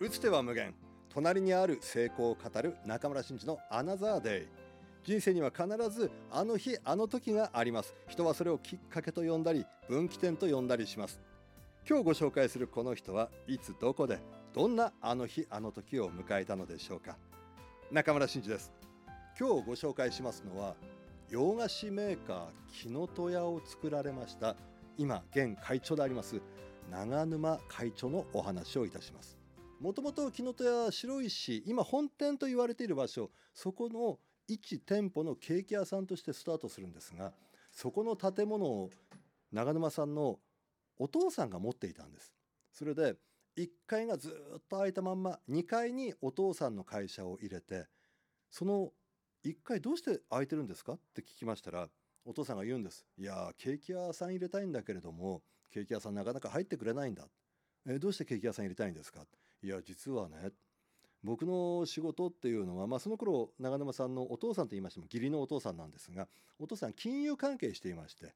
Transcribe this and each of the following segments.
打つ手は無限。隣にある成功を語る中村真嗣のアナザーデイ。人生には必ずあの日あの時があります。人はそれをきっかけと呼んだり分岐点と呼んだりします。今日ご紹介するこの人はいつどこでどんなあの日あの時を迎えたのでしょうか。中村真嗣です。今日ご紹介しますのは洋菓子メーカー木の戸屋を作られました今現会長であります長沼会長のお話をいたします。もともと木の戸屋白石今本店と言われている場所そこの一店舗のケーキ屋さんとしてスタートするんですがそこの建物を長沼さんのお父さんが持っていたんです。それで1階がずっと空いたまんま2階にお父さんの会社を入れてその1階どうして空いてるんですか？って聞きましたらお父さんが言うんです。いやケーキ屋さん入れたいんだけれどもケーキ屋さんなかなか入ってくれないんだ。えどうしてケーキ屋さん入れたいんですか？いや実はね僕の仕事っていうのは、まあ、その頃長沼さんのお父さんと言いましても義理のお父さんなんですがお父さん金融関係していまして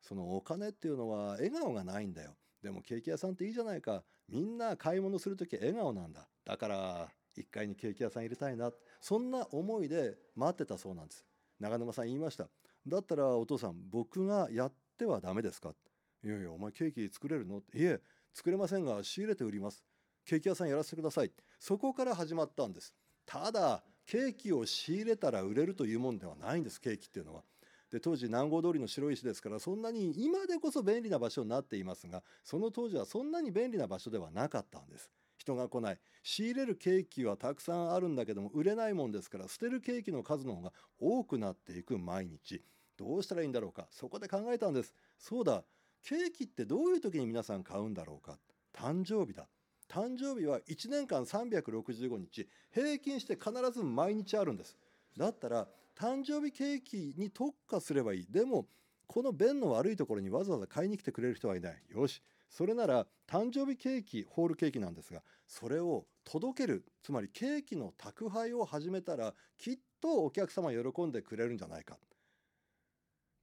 そのお金っていうのは笑顔がないんだよ。でもケーキ屋さんっていいじゃないか。みんな買い物する時笑顔なんだ。だから1階にケーキ屋さん入れたいな。そんな思いで待ってたそうなんです。長沼さん言いました。だったらお父さん僕がやってはダメですか？いやいやお前ケーキ作れるの？いえ作れませんが仕入れて売ります。ケーキ屋さんやらせてください。そこから始まったんです。ただケーキを仕入れたら売れるというもんではないんですケーキっていうのは。で当時南郷通りの白石ですからそんなに今でこそ便利な場所になっていますがその当時はそんなに便利な場所ではなかったんです。人が来ない。仕入れるケーキはたくさんあるんだけども売れないもんですから捨てるケーキの数の方が多くなっていく毎日。どうしたらいいんだろうか。そこで考えたんです。そうだ。ケーキってどういう時に皆さん買うんだろうか。誕生日だ。誕生日は1年間365日平均して必ず毎日あるんです。だったら誕生日ケーキに特化すればいい。でもこの便の悪いところにわざわざ買いに来てくれる人はいない。よし。それなら誕生日ケーキホールケーキなんですがそれを届けるつまりケーキの宅配を始めたらきっとお客様喜んでくれるんじゃないか。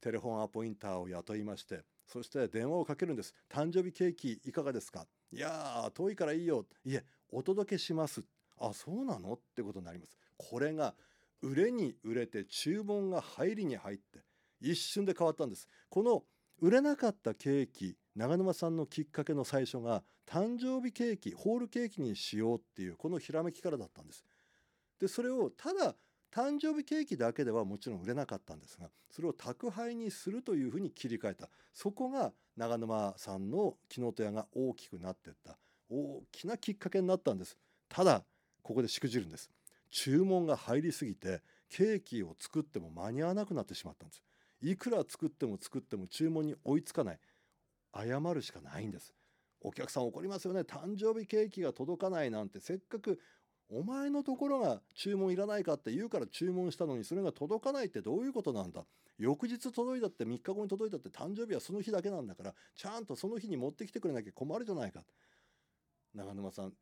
テレフォンアポインターを雇いましてそして電話をかけるんです誕生日ケーキいかがですかいや遠いからいいよいえお届けしますあそうなの？ってことになります。これが売れに売れて注文が入りに入って一瞬で変わったんです。この売れなかったケーキ長沼さんのきっかけの最初が誕生日ケーキホールケーキにしようっていうこのひらめきからだったんです。でそれをただ誕生日ケーキだけではもちろん売れなかったんですがそれを宅配にするというふうに切り替えた。そこが長沼さんの木の戸屋が大きくなっていった。大きなきっかけになったんです。ただここでしくじるんです。注文が入りすぎてケーキを作っても間に合わなくなってしまったんです。いくら作っても作っても注文に追いつかない。謝るしかないんです。お客さん怒りますよね。誕生日ケーキが届かないなんて。せっかくお前のところが注文いらないかって言うから注文したのにそれが届かないってどういうことなんだ？翌日届いたって3日後に届いたって誕生日はその日だけなんだからちゃんとその日に持ってきてくれなきゃ困るじゃないか。長沼さん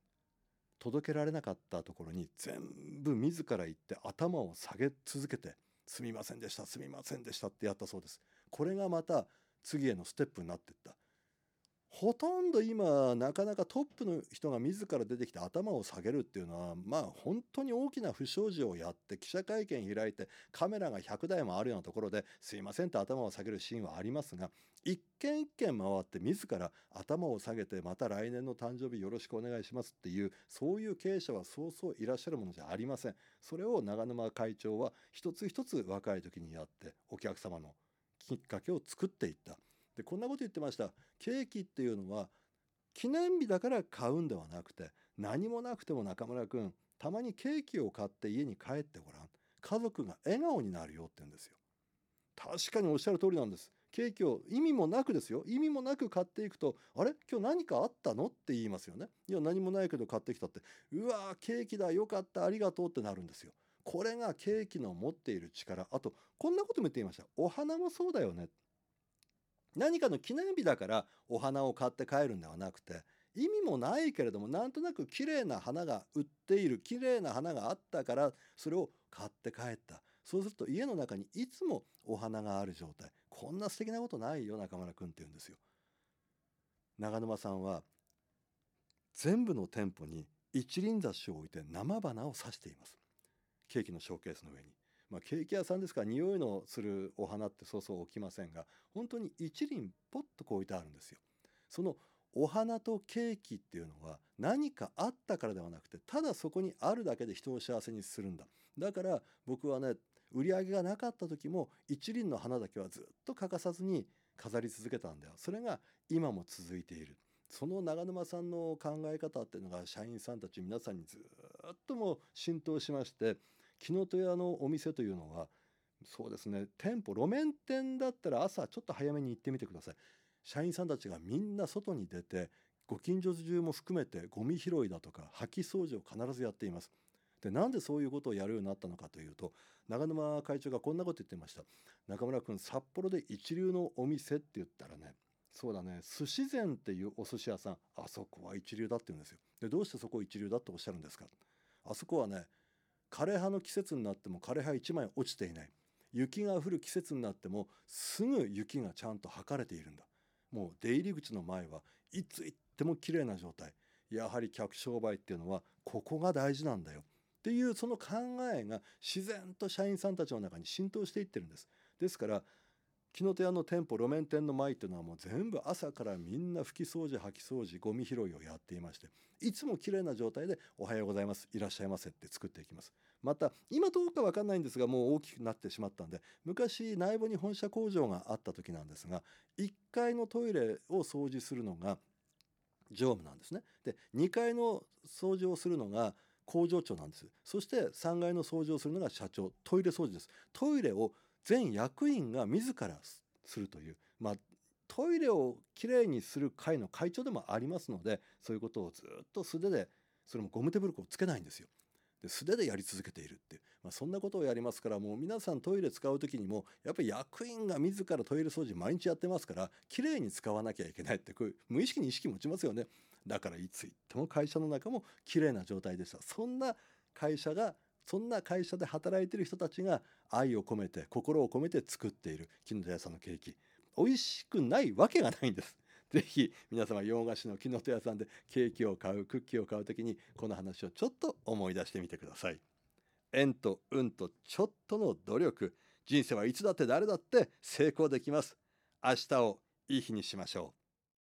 届けられなかったところに全部自ら言って頭を下げ続けてすみませんでしたすみませんでしたってやったそうです。これがまた次へのステップになっていった。ほとんど今なかなかトップの人が自ら出てきて頭を下げるっていうのはまあ本当に大きな不祥事をやって記者会見開いてカメラが100台もあるようなところですいませんと頭を下げるシーンはありますが一軒一軒回って自ら頭を下げてまた来年の誕生日よろしくお願いしますっていうそういう経営者はそうそういらっしゃるものじゃありません。それを長沼会長は一つ一つ若い時にやってお客様のきっかけを作っていった。でこんなこと言ってました。ケーキっていうのは記念日だから買うんではなくて何もなくても中村君たまにケーキを買って家に帰ってごらん。家族が笑顔になるよって言うんですよ。確かにおっしゃる通りなんです。ケーキを意味もなくですよ。意味もなく買っていくとあれ？今日何かあったのって言いますよね。いや何もないけど買ってきたって。うわケーキだよかったありがとうってなるんですよ。これがケーキの持っている力。あとこんなことも言っていました。お花もそうだよね。何かの記念日だからお花を買って帰るんではなくて意味もないけれどもなんとなく綺麗な花が売っている綺麗な花があったからそれを買って帰った。そうすると家の中にいつもお花がある状態。こんな素敵なことないよ中村君って言うんですよ。長沼さんは全部の店舗に一輪挿しを置いて生花を刺しています。ケーキのショーケースの上に。まあ、ケーキ屋さんですから匂いのするお花ってそうそう置きませんが本当に一輪ポッとこう置いてあるんですよ。そのお花とケーキっていうのは何かあったからではなくてただそこにあるだけで人を幸せにするんだ。だから僕はね売り上げがなかった時も一輪の花だけはずっと欠かさずに飾り続けたんだよ。それが今も続いている。その長沼さんの考え方っていうのが社員さんたち皆さんにずっとも浸透しまして木の戸屋のお店というのはそうですね店舗路面店だったら朝ちょっと早めに行ってみてください。社員さんたちがみんな外に出てご近所中も含めてゴミ拾いだとか掃き掃除を必ずやっています。でなんでそういうことをやるようになったのかというと長沼会長がこんなこと言ってました。中村君札幌で一流のお店って言ったらねそうだね寿司膳っていうお寿司屋さんあそこは一流だって言うんですよ。でどうしてそこ一流だっておっしゃるんですか。あそこはね枯葉の季節になっても枯葉1枚落ちていない。雪が降る季節になってもすぐ雪がちゃんと測れているんだ。もう出入り口の前はいつ行っても綺麗な状態。やはり客商売っていうのはここが大事なんだよ。っていうその考えが自然と社員さんたちの中に浸透していってるんです。ですから木の手屋の店舗路面店の前っていうのはもう全部朝からみんな拭き掃除掃き掃除ゴミ拾いをやっていましていつも綺麗な状態で「おはようございます。いらっしゃいませ」って作っていきます。また今どうか分かんないんですがもう大きくなってしまったんで昔内部に本社工場があった時なんですが1階のトイレを掃除するのが常務なんですね。で2階の掃除をするのが工場長なんです。そして3階の掃除をするのが社長。トイレ掃除です。トイレを全役員が自らするというまあトイレをきれいにする会の会長でもありますのでそういうことをずっと素手でそれもゴム手袋をつけないんですよ。で素手でやり続けているって、まあ、そんなことをやりますからもう皆さんトイレ使う時にもやっぱり役員が自らトイレ掃除毎日やってますからきれいに使わなきゃいけないってこういう無意識に意識持ちますよねだからいつ行っても会社の中もきれいな状態でしたそんな会社がそんな会社で働いてる人たちが愛を込めて心を込めて作っている木の手屋さんのケーキ美味しくないわけがないんです。ぜひ皆様洋菓子の木の手屋さんでケーキを買うクッキーを買う時にこの話をちょっと思い出してみてください。縁と運とちょっとの努力人生はいつだって誰だって成功できます。明日をいい日にしましょう。